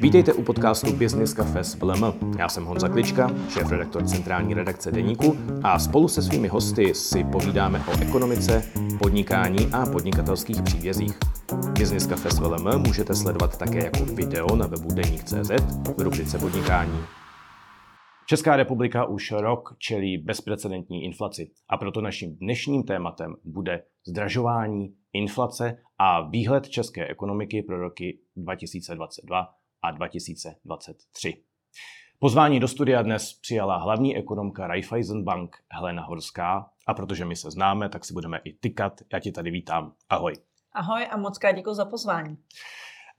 Vítejte u podcastu Business Cafe s VLM. Já jsem Honza Klička, šéf-redaktor centrální redakce Deníku a spolu se svými hosty si povídáme o ekonomice, podnikání a podnikatelských příbězích. Business Cafe s VLM můžete sledovat také jako video na webu Deník.cz v rubrice podnikání. Česká republika už rok čelí bezprecedentní inflaci a proto naším dnešním tématem bude zdražování, inflace a výhled české ekonomiky pro roky 2022 a 2023. Pozvání do studia dnes přijala hlavní ekonomka Raiffeisen Bank Helena Horská a protože my se známe, tak si budeme i tykat. Já ti tady vítám. Ahoj. Ahoj a moc děkuji za pozvání.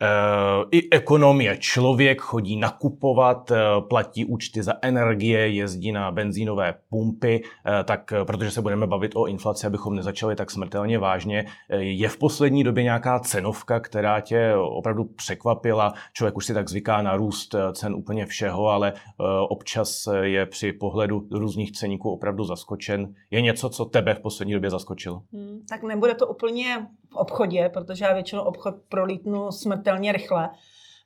Eh, i ekonomie. Člověk chodí nakupovat, eh, platí účty za energie, jezdí na benzínové pumpy, eh, tak protože se budeme bavit o inflaci, abychom nezačali tak smrtelně vážně, je v poslední době nějaká cenovka, která tě opravdu překvapila? Člověk už si tak zvyká na růst cen úplně všeho, ale občas je při pohledu různých ceníků opravdu zaskočen. Je něco, co tebe v poslední době zaskočilo? Hmm, tak nebude to úplně v obchodě, protože já většinou obchod prolítnu smrtelně rychle.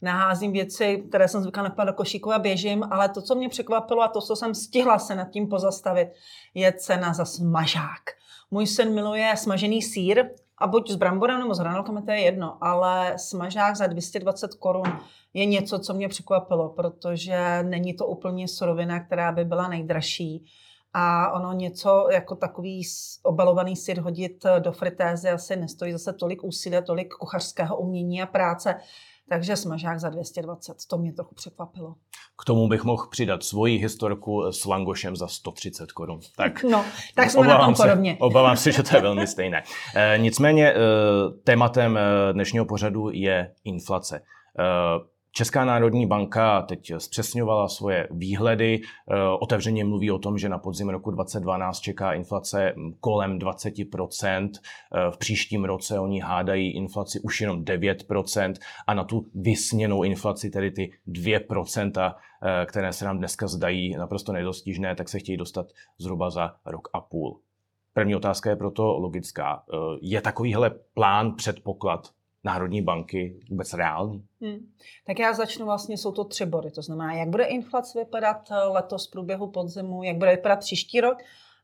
Naházím věci, které jsem zvyklá nakupovat do košíku a běžím, ale to, co mě překvapilo a to, co jsem stihla se nad tím pozastavit, je cena za smažák. Můj syn miluje smažený sír a buď s bramborem nebo s hranolkami, to je jedno, ale smažák za 220 korun je něco, co mě překvapilo, protože není to úplně surovina, která by byla nejdražší a ono něco jako takový obalovaný syr hodit do fritézy asi nestojí zase tolik úsilí, tolik kuchařského umění a práce. Takže smažák za 220, to mě trochu překvapilo. K tomu bych mohl přidat svoji historku s langošem za 130 korun. Tak, no, tak jsme na tom podobně. Se, obávám se, že to je velmi stejné. E, nicméně e, tématem eh, dnešního pořadu je inflace. E, Česká národní banka teď zpřesňovala svoje výhledy, eh, otevřeně mluví o tom, že na podzim roku 2012 čeká inflace kolem 20%, eh, v příštím roce oni hádají inflaci už jenom 9% a na tu vysněnou inflaci, tedy ty 2%, eh, které se nám dneska zdají naprosto nedostižné, tak se chtějí dostat zhruba za rok a půl. První otázka je proto logická. Je takovýhle plán, předpoklad Národní banky vůbec reálný? Hmm. Tak já začnu vlastně, jsou to tři body. To znamená, jak bude inflace vypadat eh, letos v průběhu podzimu, jak bude vypadat příští rok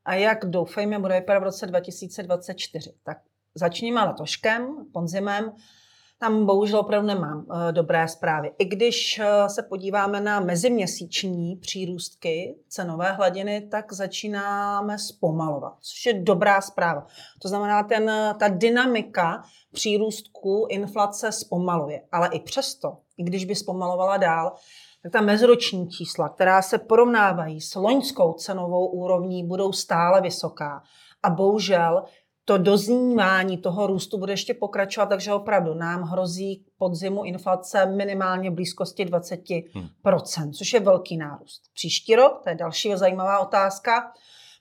a jak doufejme bude vypadat v roce 2024. Tak začněme letoškem, podzimem tam bohužel opravdu nemám uh, dobré zprávy. I když uh, se podíváme na meziměsíční přírůstky cenové hladiny, tak začínáme zpomalovat, což je dobrá zpráva. To znamená, ten, ta dynamika přírůstku inflace zpomaluje. Ale i přesto, i když by zpomalovala dál, tak ta meziroční čísla, která se porovnávají s loňskou cenovou úrovní, budou stále vysoká. A bohužel to doznívání toho růstu bude ještě pokračovat, takže opravdu nám hrozí podzimu inflace minimálně v blízkosti 20%, hmm. což je velký nárůst. Příští rok, to je další zajímavá otázka,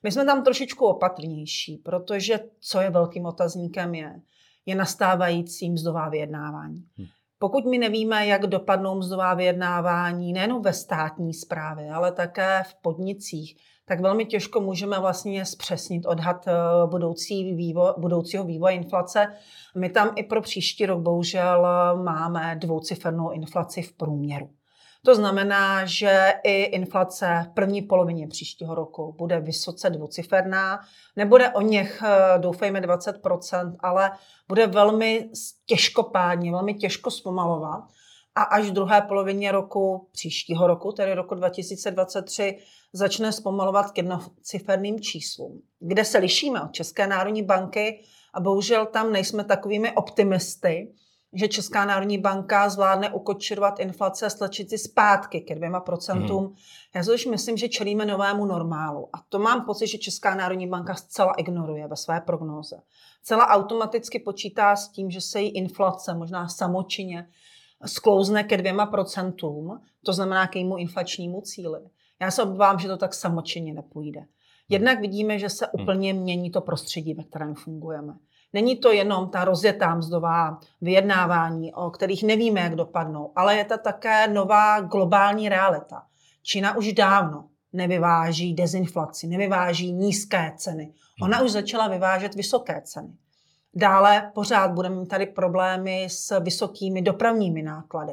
my jsme tam trošičku opatrnější, protože co je velkým otazníkem je, je nastávající mzdová vyjednávání. Hmm. Pokud my nevíme, jak dopadnou mzdová vyjednávání nejen ve státní správě, ale také v podnicích, tak velmi těžko můžeme vlastně zpřesnit odhad eh, budoucí vývo, budoucího vývoje inflace. My tam i pro příští rok bohužel máme dvoucifernou inflaci v průměru. To znamená, že i inflace v první polovině příštího roku bude vysoce dvouciferná. Nebude o něch, eh, doufejme, 20%, ale bude velmi těžkopádně, velmi těžko zpomalovat. A až v druhé polovině roku příštího roku, tedy roku 2023, začne zpomalovat k jednociferným číslům. Kde se lišíme od České národní banky a bohužel tam nejsme takovými optimisty, že Česká národní banka zvládne ukočirovat inflace a stlačit si zpátky ke dvěma procentům. Hmm. Já si už myslím, že čelíme novému normálu. A to mám pocit, že Česká národní banka zcela ignoruje ve své prognóze. Celá automaticky počítá s tím, že se jí inflace možná samočině sklouzne ke dvěma procentům, to znamená k jejímu inflačnímu cíli. Já se obávám, že to tak samočinně nepůjde. Jednak vidíme, že se hmm. úplně mění to prostředí, ve kterém fungujeme. Není to jenom ta rozjetá mzdová vyjednávání, o kterých nevíme, jak dopadnou, ale je to také nová globální realita. Čína už dávno nevyváží dezinflaci, nevyváží nízké ceny. Ona hmm. už začala vyvážet vysoké ceny. Dále pořád budeme mít tady problémy s vysokými dopravními náklady.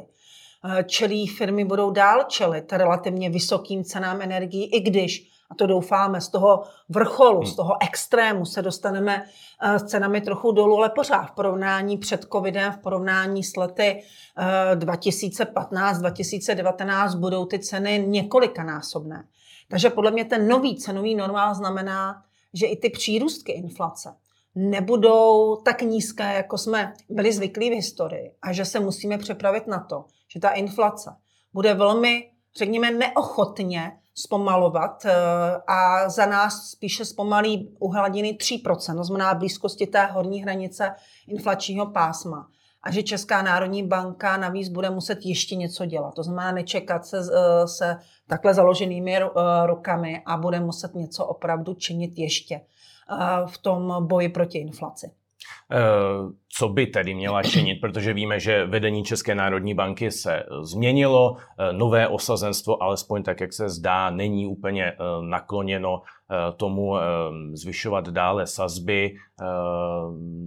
Čelí firmy budou dál čelit relativně vysokým cenám energií, i když a to doufáme, z toho vrcholu, z hmm. toho extrému se dostaneme s cenami trochu dolů, ale pořád v porovnání před covidem, v porovnání s lety 2015-2019 budou ty ceny několikanásobné. Takže podle mě ten nový cenový normál znamená, že i ty přírůstky inflace nebudou tak nízké, jako jsme byli zvyklí v historii a že se musíme připravit na to, že ta inflace bude velmi, řekněme, neochotně zpomalovat eh, a za nás spíše zpomalí u hladiny 3%, to znamená blízkosti té horní hranice inflačního pásma. A že Česká národní banka navíc bude muset ještě něco dělat. To znamená nečekat se, eh, se takhle založenými eh, rukami a bude muset něco opravdu činit ještě v tom boji proti inflaci. Eh, co by tedy měla činit, protože víme, že vedení České národní banky se změnilo, eh, nové osazenstvo, alespoň tak, jak se zdá, není úplně eh, nakloněno tomu zvyšovat dále sazby.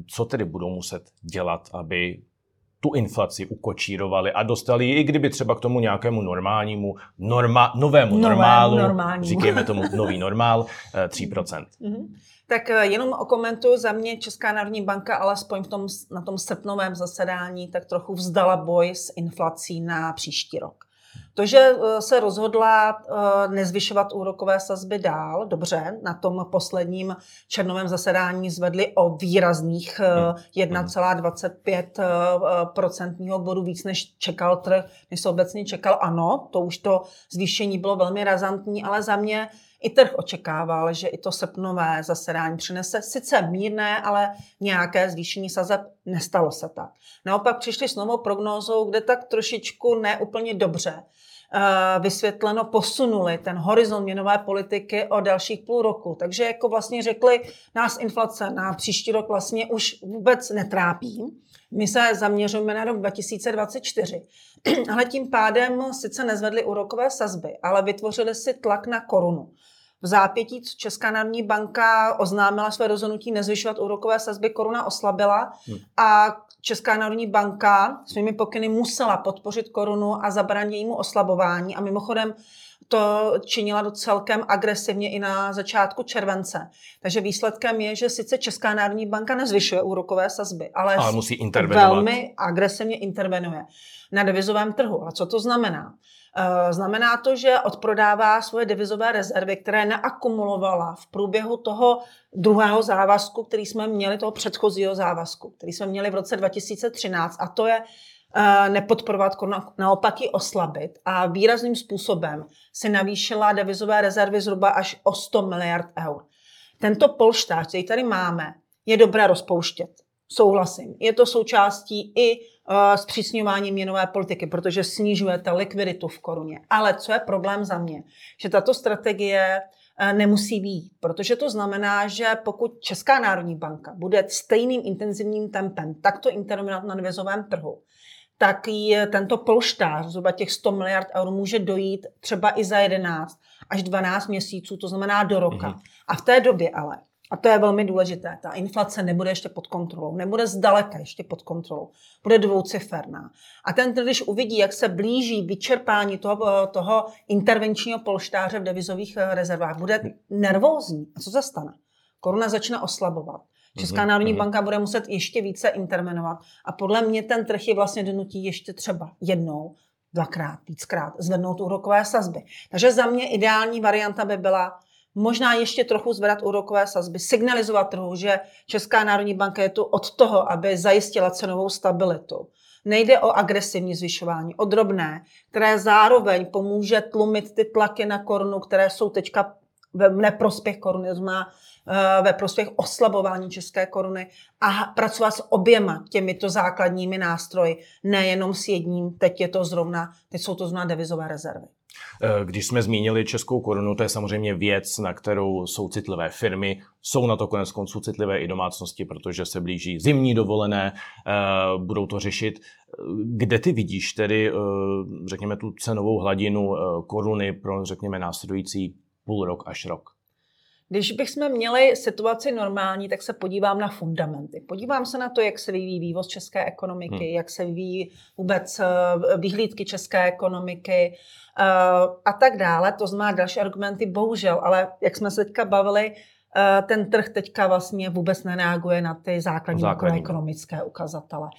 Co tedy budou muset dělat, aby tu inflaci ukočírovali a dostali ji, i kdyby třeba k tomu nějakému normálnímu, norma, novému, novému normálu, normálnímu. říkejme tomu nový normál, 3%. Mm-hmm. Tak eh, jenom okomentuju za mě Česká národní banka alespoň v tom, na tom srpnovém zasedání tak trochu vzdala boj s inflací na příští rok. To, že eh, se rozhodla eh, nezvyšovat úrokové sazby dál, dobře, na tom posledním černovém zasedání zvedli o výrazných 1,25% hmm. bodu víc, než čekal trh, než se obecně čekal. Ano, to už to zvýšení bylo velmi razantní, ale za mě i trh očekával, že i to srpnové zasedání přinese sice mírné, ale nějaké zvýšení sazeb. Nestalo se tak. Naopak přišli s novou prognózou, kde tak trošičku neúplně dobře vysvětleno, posunuli ten horizont měnové politiky o dalších půl roku. Takže jako vlastně řekli, nás inflace na příští rok vlastně už vůbec netrápí. My se zaměřujeme na rok 2024. ale tím pádem sice nezvedli úrokové sazby, ale vytvořili si tlak na korunu. V zápětí Česká národní banka oznámila své rozhodnutí nezvyšovat úrokové sazby, koruna oslabila hmm. a Česká národní banka svými pokyny musela podpořit korunu a zabránit jejímu oslabování. A mimochodem to činila do celkem agresivně i na začátku července. Takže výsledkem je, že sice Česká národní banka nezvyšuje úrokové sazby, ale, ale musí intervenovat. velmi agresivně intervenuje na devizovém trhu. A co to znamená? Eh, znamená to, že odprodává svoje devizové rezervy, které naakumulovala v průběhu toho druhého závazku, který jsme měli, toho předchozího závazku, který jsme měli v roce 2013, a to je nepodporovat, naopak ji oslabit a výrazným způsobem si navýšila devizové rezervy zhruba až o 100 miliard eur. Tento polštář, který tady máme, je dobré rozpouštět. Souhlasím. Je to součástí i uh, zpřísňování měnové politiky, protože snižujete likviditu v koruně. Ale co je problém za mě? Že tato strategie uh, nemusí být, protože to znamená, že pokud Česká národní banka bude stejným intenzivním tempem takto intervenovat na devizovém trhu, tak je tento polštář, zhruba těch 100 miliard eur, může dojít třeba i za 11 až 12 měsíců, to znamená do roka. Mm-hmm. A v té době ale a to je velmi důležité. Ta inflace nebude ještě pod kontrolou, nebude zdaleka ještě pod kontrolou, bude dvouciferná. A ten, když uvidí, jak se blíží vyčerpání toho, toho intervenčního polštáře v devizových rezervách, bude nervózní. A co se stane? Koruna začne oslabovat. Česká mhm, národní mhm. banka bude muset ještě více intervenovat. A podle mě ten trh je vlastně donutí ještě třeba jednou, dvakrát, víckrát zvednout úrokové sazby. Takže za mě ideální varianta by byla možná ještě trochu zvedat úrokové sazby, signalizovat trhu, že Česká národní banka je tu od toho, aby zajistila cenovou stabilitu. Nejde o agresivní zvyšování, o drobné, které zároveň pomůže tlumit ty tlaky na korunu, které jsou teďka ve neprospěch eh, ve prospěch oslabování české koruny a pracovat s oběma těmito základními nástroji, nejenom s jedním, teď je to zrovna, teď jsou to zrovna devizové rezervy. Eh, když jsme zmínili českou korunu, to je samozřejmě věc, na kterou jsou citlivé firmy, jsou na to konec konců citlivé i domácnosti, protože se blíží zimní dovolené, eh, budou to řešit. Kde ty vidíš tedy, řekněme, tu cenovou hladinu koruny pro, řekněme, následující půl rok až rok? Když bychom měli situaci normální, tak se podívám na fundamenty. Podívám se na to, jak se vyvíjí vývoz české ekonomiky, hmm. jak se vyvíjí vůbec eh, vyhlídky české ekonomiky uh, a tak dále. To znamená další argumenty, bohužel, ale jak jsme se teďka bavili, uh, ten trh teďka vlastně vůbec nereaguje na ty základní, základní. ekonomické ukazatele.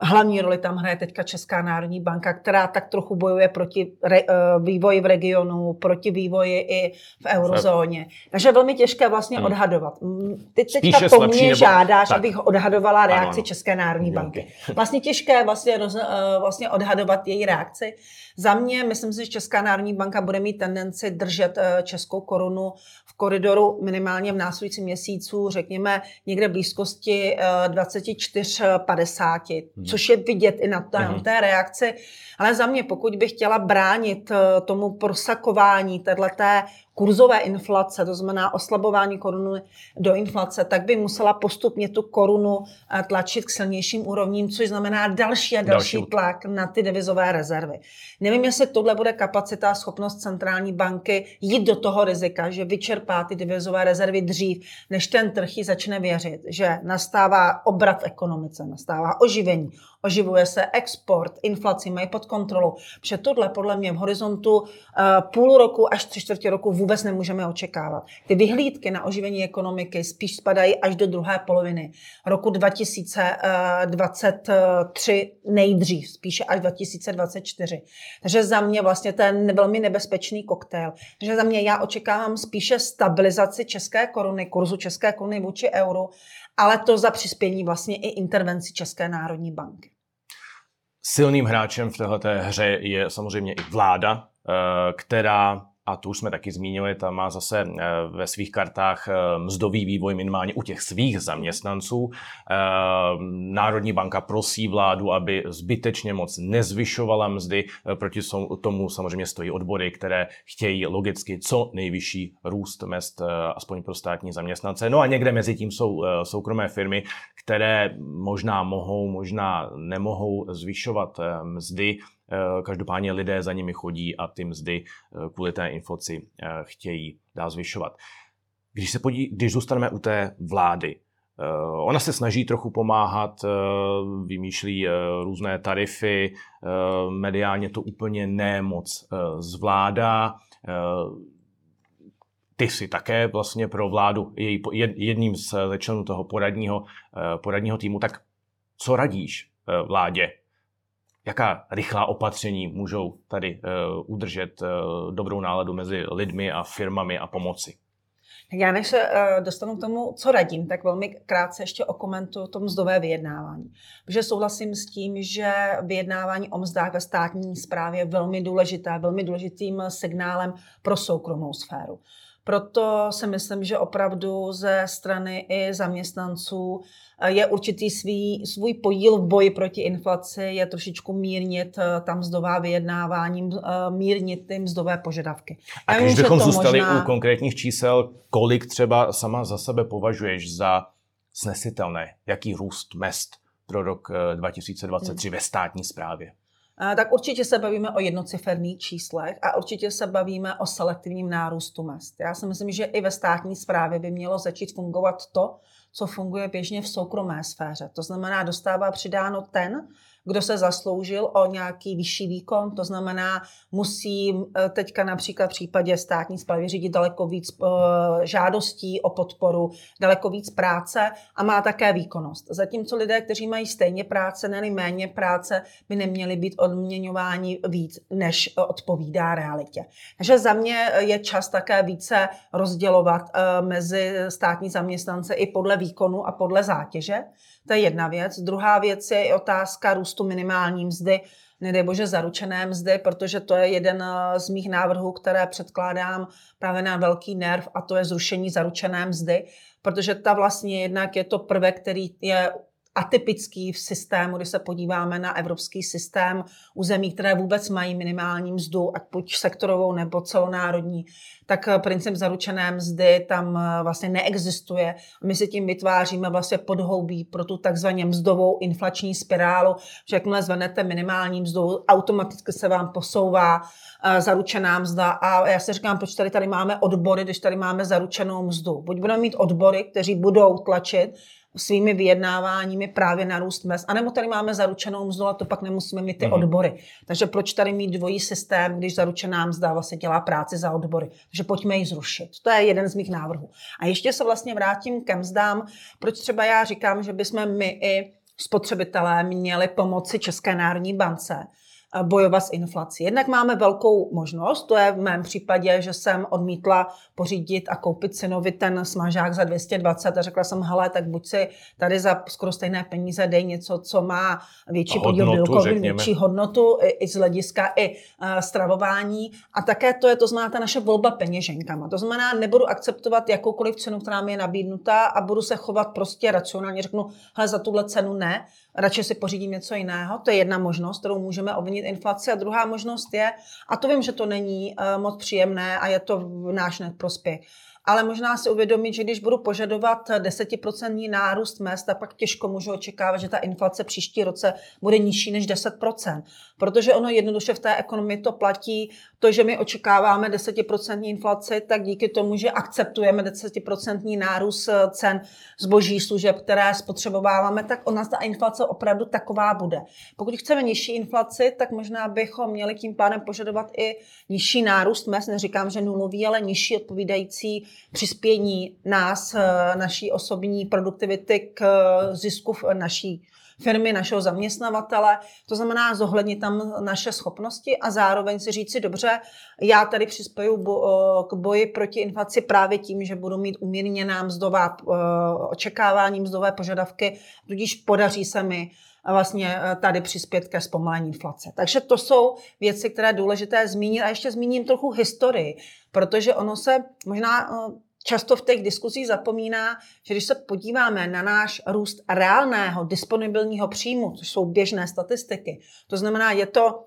Hlavní roli tam hraje teďka Česká národní banka, která tak trochu bojuje proti re, uh, vývoji v regionu, proti vývoji i v eurozóně. Takže je velmi těžké vlastně hmm. odhadovat. Ty teďka po mně nebo... žádáš, tak. abych odhadovala reakci ano, ano. České národní banky. Vlastně těžké vlastně, roz, uh, vlastně odhadovat její reakci. Za mě, myslím si, že Česká národní banka bude mít tendenci držet uh, českou korunu v koridoru minimálně v následujícím měsíců, řekněme někde blízkosti uh, 24-50. Hmm což je vidět i na té, mm-hmm. té reakci. Ale za mě, pokud bych chtěla bránit eh, tomu prosakování téhleté kurzové inflace, to znamená oslabování koruny do inflace, tak by musela postupně tu korunu eh, tlačit k silnějším úrovním, což znamená další a další, další. tlak na ty devizové rezervy. Nevím, jestli tohle bude kapacita a schopnost centrální banky jít do toho rizika, že vyčerpá ty devizové rezervy dřív, než ten trh ji začne věřit, že nastává obrat v ekonomice, nastává oživení, oživuje se export, inflaci mají pod kontrolou. Protože tohle podle mě v horizontu uh, půl roku až tři čtvrtě roku vůbec nemůžeme očekávat. Ty vyhlídky na oživení ekonomiky spíš spadají až do druhé poloviny roku 2023 nejdřív, spíše až 2024. Takže za mě vlastně ten velmi nebezpečný koktejl. Takže za mě já očekávám spíše stabilizaci české koruny, kurzu české koruny vůči euru ale to za přispění vlastně i intervenci České národní banky. Silným hráčem v této hře je samozřejmě i vláda, eh, která a tu už jsme taky zmínili, ta má zase eh, ve svých kartách eh, mzdový vývoj minimálně u těch svých zaměstnanců. Eh, Národní banka prosí vládu, aby zbytečně moc nezvyšovala mzdy, proti tomu samozřejmě stojí odbory, které chtějí logicky co nejvyšší růst mest, aspoň pro státní zaměstnance. No a někde mezi tím jsou soukromé firmy, které možná mohou, možná nemohou zvyšovat mzdy, každopádně lidé za nimi chodí a ty mzdy eh, kvůli té inflaci eh, chtějí dál zvyšovat. Když, se podí, když zůstaneme u té vlády, Ona se snaží trochu pomáhat, vymýšlí různé tarify, mediálně to úplně nemoc zvládá. Ty si také vlastně pro vládu její, jedním z členů toho poradního, poradního týmu. Tak co radíš vládě jaká rychlá opatření můžou tady uh, udržet uh, dobrou náladu mezi lidmi a firmami a pomoci? Tak já než se uh, dostanu k tomu, co radím, tak velmi krátce ještě okomentuju to mzdové vyjednávání. Protože souhlasím s tím, že vyjednávání o mzdách ve státní správě je velmi důležité, velmi důležitým signálem pro soukromou sféru. Proto si myslím, že opravdu ze strany i zaměstnanců eh, je určitý svý, svůj podíl v boji proti inflaci, je trošičku mírnit eh, tam mzdová vyjednávání, eh, mírnit ty mzdové požadavky. A když bychom zůstali možná... u konkrétních čísel, kolik třeba sama za sebe považuješ za snesitelné, jaký růst mest pro rok 2023 hmm. ve státní správě? Tak určitě se bavíme o jednociferných číslech a určitě se bavíme o selektivním nárůstu mest. Já si myslím, že i ve státní správě by mělo začít fungovat to, co funguje běžně v soukromé sféře. To znamená, dostává přidáno ten, kdo se zasloužil o nějaký vyšší výkon, to znamená, musí eh, teďka například v případě státní správy řídit daleko víc eh, žádostí o podporu, daleko víc práce a má také výkonnost. Zatímco lidé, kteří mají stejně práce, ne méně práce, by neměli být odměňováni víc, než odpovídá realitě. Takže za mě je čas také více rozdělovat eh, mezi státní zaměstnance i podle výkonu a podle zátěže. To je jedna věc. Druhá věc je otázka růstu minimální mzdy, nedej bože zaručené mzdy, protože to je jeden eh, z mých návrhů, které předkládám právě na velký nerv a to je zrušení zaručené mzdy, protože ta vlastně jednak je to prvek, který je atypický v systému, když se podíváme na evropský systém u zemí, které vůbec mají minimální mzdu, ať buď sektorovou nebo celonárodní, tak eh, princip zaručené mzdy tam eh, vlastně neexistuje. My si tím vytváříme vlastně podhoubí pro tu takzvaně mzdovou inflační spirálu, že jakmile zvednete minimální mzdu, automaticky se vám posouvá eh, zaručená mzda a já si říkám, proč tady tady máme odbory, když tady máme zaručenou mzdu. Buď budeme mít odbory, kteří budou tlačit svými vyjednáváními právě na růst mest. A nebo tady máme zaručenou mzdu, a to pak nemusíme mít ty mm. odbory. Takže proč tady mít dvojí systém, když zaručená mzda vlastně dělá práci za odbory? Takže pojďme ji zrušit. To je jeden z mých návrhů. A ještě se vlastně vrátím ke mzdám. Proč třeba já říkám, že bychom my i spotřebitelé měli pomoci České národní bance, bojovat s inflací. Jednak máme velkou možnost, to je v mém případě, že jsem odmítla pořídit a koupit synovi ten smažák za 220 a řekla jsem, hele, tak buď si tady za skoro stejné peníze dej něco, co má větší podíl bílkovin, větší hodnotu i, i z hlediska i uh, stravování. A také to je, to znamená ta naše volba peněženkama. To znamená, nebudu akceptovat jakoukoliv cenu, která mi je nabídnutá a budu se chovat prostě racionálně. Řeknu, hele, za tuhle cenu ne, radši si pořídím něco jiného. To je jedna možnost, kterou můžeme ovlivnit inflaci. A druhá možnost je, a to vím, že to není uh, moc příjemné a je to v náš neprospěch, ale možná si uvědomit, že když budu požadovat 10% nárůst mest, tak pak těžko můžu očekávat, že ta inflace příští roce bude nižší než 10%. Protože ono jednoduše v té ekonomii to platí, to, že my očekáváme 10% inflaci, tak díky tomu, že akceptujeme 10% nárůst eh, cen zboží služeb, které spotřebováváme, tak ona ta inflace opravdu taková bude. Pokud chceme nižší inflaci, tak možná bychom měli tím pádem požadovat i nižší nárůst mest, neříkám, že nulový, ale nižší odpovídající přispění nás, eh, naší osobní produktivity k eh, zisku naší firmy, našeho zaměstnavatele. To znamená zohlednit tam naše schopnosti a zároveň si říci, dobře, já tady přispěju bo, k boji proti inflaci právě tím, že budu mít umírněná mzdová očekávání, mzdové požadavky, tudíž podaří se mi vlastně tady přispět ke zpomalení inflace. Takže to jsou věci, které je důležité zmínit. A ještě zmíním trochu historii, protože ono se možná často v těch diskuzích zapomíná, že když se podíváme na náš růst reálného disponibilního příjmu, to jsou běžné statistiky, to znamená, je to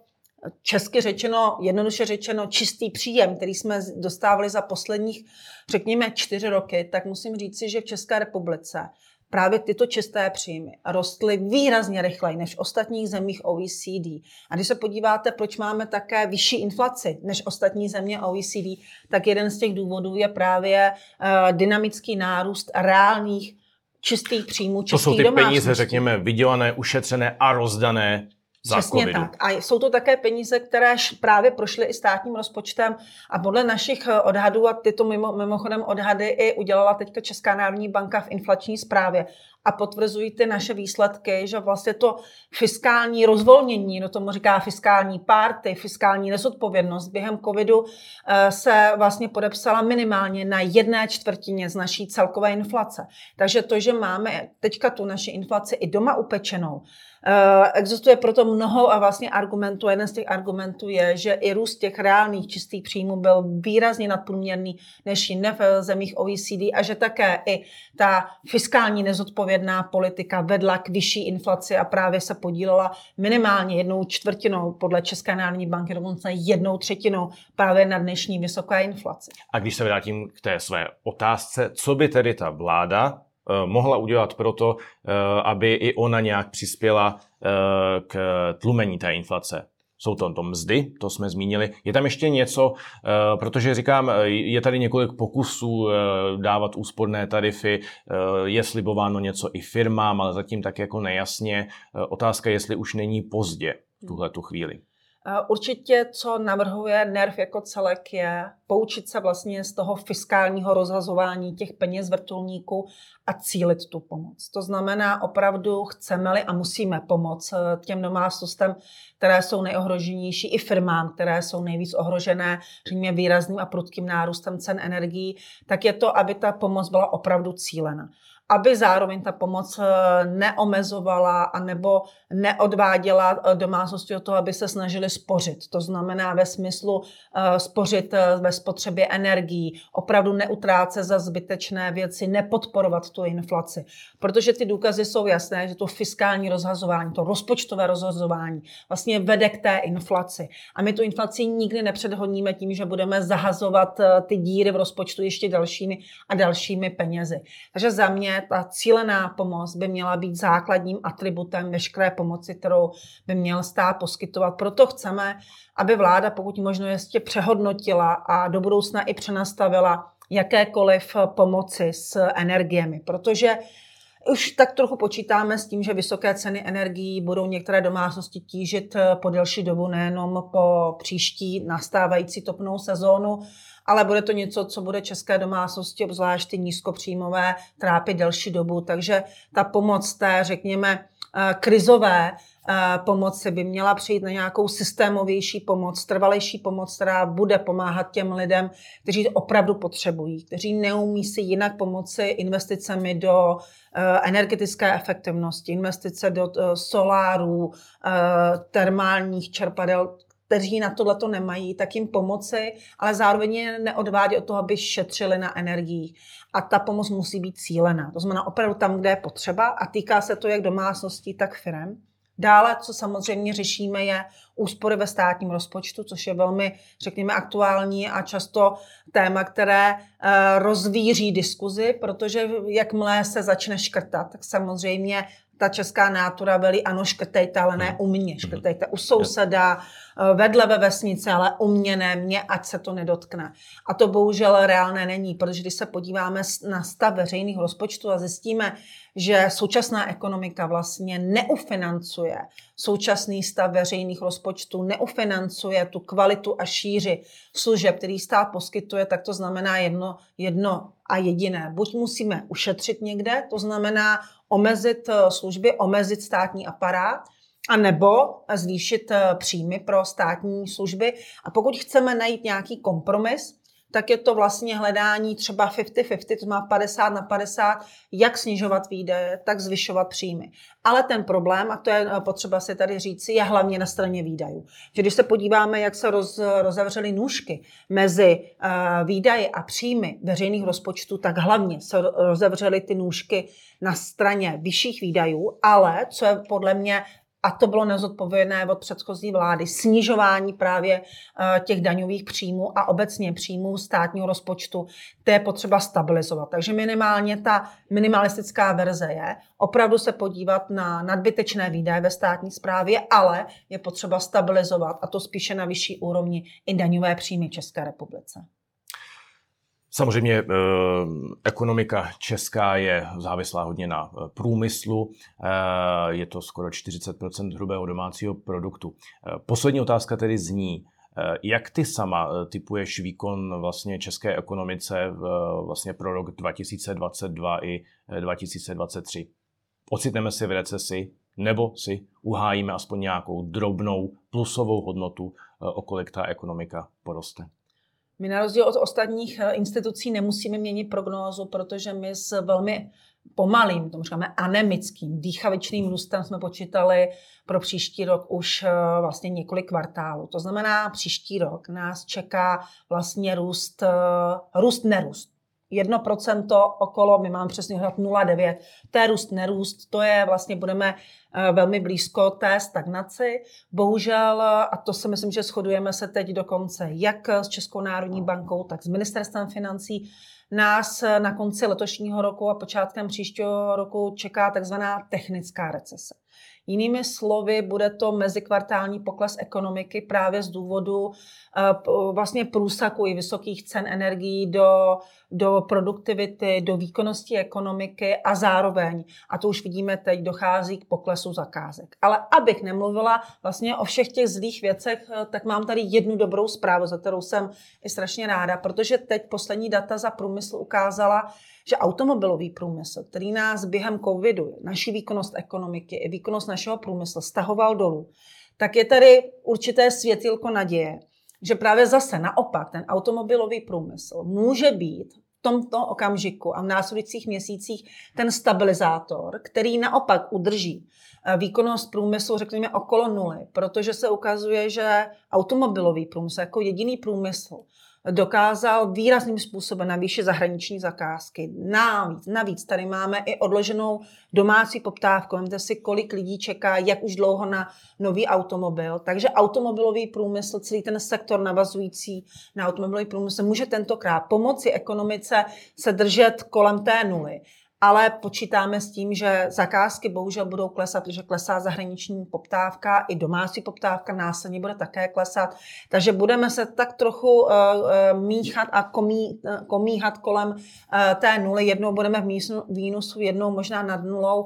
česky řečeno, jednoduše řečeno, čistý příjem, který jsme dostávali za posledních, řekněme, čtyři roky, tak musím říci, že v České republice právě tyto čisté příjmy rostly výrazně rychleji než v ostatních zemích OECD. A když se podíváte, proč máme také vyšší inflaci než ostatní země OECD, tak jeden z těch důvodů je právě uh, dynamický nárůst reálných čistých příjmů českých To jsou ty domácností. peníze, řekněme, vydělané, ušetřené a rozdané za Přesně covidu. tak. A jsou to také peníze, které právě prošly i státním rozpočtem a podle našich eh, odhadů, a tyto mimo, mimochodem odhady i udělala teďka Česká národní banka v inflační zprávě, a potvrzují ty naše výsledky, že vlastně to fiskální rozvolnění, no tomu říká fiskální párty, fiskální nezodpovědnost během covidu eh, se vlastně podepsala minimálně na jedné čtvrtině z naší celkové inflace. Takže to, že máme teďka tu naši inflaci i doma upečenou, Eh, existuje proto mnoho a vlastně argumentů. Jeden z těch argumentů je, že i růst těch reálných čistých příjmů byl výrazně nadprůměrný než jinde v zemích OECD a že také i ta fiskální nezodpovědná politika vedla k vyšší inflaci a právě se podílela minimálně jednou čtvrtinou podle České národní banky, dokonce jednou třetinou právě na dnešní vysoké inflaci. A když se vrátím k té své otázce, co by tedy ta vláda Eh, mohla udělat proto, eh, aby i ona nějak přispěla eh, k tlumení té inflace. Jsou to, to mzdy, to jsme zmínili. Je tam ještě něco, protože říkám, je tady několik pokusů dávat úsporné tarify, je slibováno něco i firmám, ale zatím tak jako nejasně. Otázka, jestli už není pozdě v tuhle tu chvíli. Určitě, co navrhuje NERV jako celek, je poučit se vlastně z toho fiskálního rozhazování těch peněz vrtulníků a cílit tu pomoc. To znamená, opravdu chceme-li a musíme pomoct eh, těm domácnostem, které jsou nejohroženější, i firmám, které jsou nejvíc ohrožené, řekněme, výrazným a prudkým nárůstem cen energií, tak je to, aby ta pomoc byla opravdu cílena. Aby zároveň ta pomoc eh, neomezovala anebo neodváděla eh, domácnosti od toho, aby se snažili spořit. To znamená ve smyslu eh, spořit ve spotřebě energií, opravdu neutrácet za zbytečné věci, nepodporovat tu inflaci. Protože ty důkazy jsou jasné, že to fiskální rozhazování, to rozpočtové rozhazování vlastně vede k té inflaci. A my tu inflaci nikdy nepředhodníme tím, že budeme zahazovat ty díry v rozpočtu ještě dalšími a dalšími penězi. Takže za mě ta cílená pomoc by měla být základním atributem veškeré pomoci, kterou by měl stát poskytovat. Proto chceme, aby vláda pokud možno ještě přehodnotila a do budoucna i přenastavila jakékoliv pomoci s energiemi, protože už tak trochu počítáme s tím, že vysoké ceny energií budou některé domácnosti tížit po delší dobu, nejenom po příští nastávající topnou sezónu, ale bude to něco, co bude české domácnosti, obzvlášť ty nízkopříjmové, trápit delší dobu. Takže ta pomoc té, řekněme, eh, krizové eh, pomoci by měla přijít na nějakou systémovější pomoc, trvalejší pomoc, která bude pomáhat těm lidem, kteří opravdu potřebují, kteří neumí si jinak pomoci investicemi do eh, energetické efektivnosti, investice do solárů, termálních čerpadel, kteří na tohle to nemají, tak jim pomoci, ale zároveň je neodvádí od toho, aby šetřili na energiích. A ta pomoc musí být cílená. To znamená opravdu tam, kde je potřeba a týká se to jak domácností, tak firm. Dále, co samozřejmě řešíme, je úspory ve státním rozpočtu, což je velmi, řekněme, aktuální a často téma, které eh, rozvíří diskuzi, protože jakmile se začne škrtat, tak samozřejmě ta česká nátura velí, ano, škrtejte, ale ne u mě, škrtejte u souseda, Eh, vedle ve vesnici, ale u mě ne, mě, ať se to nedotkne. A to bohužel reálné není, protože když se podíváme na stav veřejných rozpočtů a zjistíme, že současná ekonomika vlastně neufinancuje současný stav veřejných rozpočtů, neufinancuje tu kvalitu a šíři služeb, který stát poskytuje, tak to znamená jedno, jedno a jediné. Buď musíme ušetřit někde, to znamená omezit eh, služby, omezit státní aparát, a nebo zvýšit eh, příjmy pro státní služby. A pokud chceme najít nějaký kompromis, tak je to vlastně hledání třeba 50-50, to má 50 na 50, jak snižovat výdaje, tak zvyšovat příjmy. Ale ten problém, a to je eh, potřeba si tady říci, je hlavně na straně výdajů. Že když se podíváme, jak se roz, rozevřely nůžky mezi uh, výdaje a příjmy veřejných rozpočtů, tak hlavně se rozevřely ty nůžky na straně vyšších výdajů, ale co je podle mě a to bylo nezodpovědné od předchozí vlády, snižování právě eh, těch daňových příjmů a obecně příjmů státního rozpočtu, to je potřeba stabilizovat. Takže minimálně ta minimalistická verze je opravdu se podívat na nadbytečné výdaje ve státní správě, ale je potřeba stabilizovat a to spíše na vyšší úrovni i daňové příjmy České republice. Samozřejmě eh, ekonomika česká je závislá hodně na eh, průmyslu. Eh, je to skoro 40% hrubého domácího produktu. Poslední otázka tedy zní, jak ty sama typuješ výkon vlastně české ekonomice vlastně pro rok 2022 i 2023? Ocitneme si v recesi nebo si uhájíme aspoň nějakou drobnou plusovou hodnotu, o kolik ta ekonomika poroste? My na rozdíl od ostatních eh, institucí nemusíme měnit prognózu, protože my s velmi pomalým, tomu říkáme anemickým, dýchavičným růstem jsme počítali pro příští rok už eh, vlastně několik kvartálů. To znamená, příští rok nás čeká vlastně růst, eh, růst nerůst. 1% okolo, my máme přesně hrát 0,9. To je růst, nerůst, to je vlastně, budeme eh, velmi blízko té stagnaci. Bohužel, a to si myslím, že shodujeme se teď dokonce jak s Českou národní bankou, tak s ministerstvem financí, nás na konci letošního roku a počátkem příštího roku čeká takzvaná technická recese. Jinými slovy, bude to mezikvartální pokles ekonomiky právě z důvodu eh, vlastně průsaku i vysokých cen energií do, do produktivity, do výkonnosti ekonomiky a zároveň, a to už vidíme teď, dochází k poklesu zakázek. Ale abych nemluvila vlastně o všech těch zlých věcech, eh, tak mám tady jednu dobrou zprávu, za kterou jsem i strašně ráda, protože teď poslední data za průmysl ukázala, že automobilový průmysl, který nás během covidu, naší výkonnost ekonomiky i výkonnost našeho průmyslu stahoval dolů, tak je tady určité světilko naděje, že právě zase naopak ten automobilový průmysl může být tomto okamžiku a v následujících měsících ten stabilizátor, který naopak udrží eh, výkonnost průmyslu, řekněme, okolo nuly, protože se ukazuje, že automobilový průmysl jako jediný průmysl dokázal výrazným způsobem navýšit zahraniční zakázky. Navíc, navíc tady máme i odloženou domácí poptávku. Vemte si, kolik lidí čeká, jak už dlouho na nový automobil. Takže automobilový průmysl, celý ten sektor navazující na automobilový průmysl může tentokrát pomoci ekonomice se držet kolem té nuly ale počítáme s tím, že zakázky bohužel budou klesat, protože klesá zahraniční poptávka, i domácí poptávka následně bude také klesat. Takže budeme se tak trochu uh, míchat a komí, uh, komíhat kolem uh, té nuly. Jednou budeme v mínusu, jednou možná nad nulou.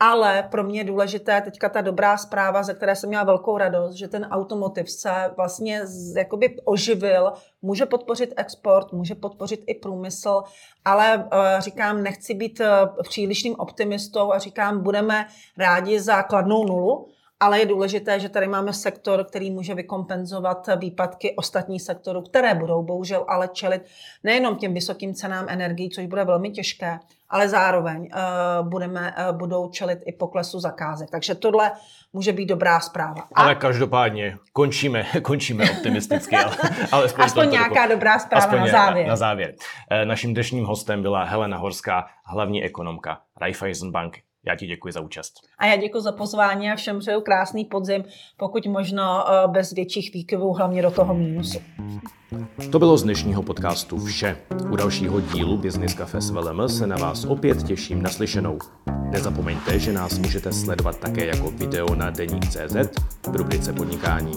Ale pro mě je důležité teďka ta dobrá zpráva, ze které jsem měla velkou radost, že ten automotiv se vlastně jakoby oživil, může podpořit export, může podpořit i průmysl, ale uh, říkám, nechci být uh, přílišným optimistou a říkám, budeme rádi za kladnou nulu, ale je důležité, že tady máme sektor, který může vykompenzovat výpadky ostatních sektorů, které budou bohužel ale čelit nejenom těm vysokým cenám energií, což bude velmi těžké, ale zároveň uh, budeme, uh, budou čelit i poklesu zakázek. Takže tohle může být dobrá zpráva. A... Ale každopádně končíme, končíme optimisticky. Ale, ale aspoň nějaká roku. dobrá zpráva aspoň na závěr. Na, na závěr. Eh, naším dnešním hostem byla Helena Horská, hlavní ekonomka Raiffeisen Bank. Já ti děkuji za účast. A já děkuji za pozvání a všem přeju krásný podzim, pokud možno bez větších výkyvů, hlavně do toho mínusu. To bylo z dnešního podcastu vše. U dalšího dílu Business Cafe s VLM se na vás opět těším naslyšenou. Nezapomeňte, že nás můžete sledovat také jako video na deník.cz v rubrice podnikání.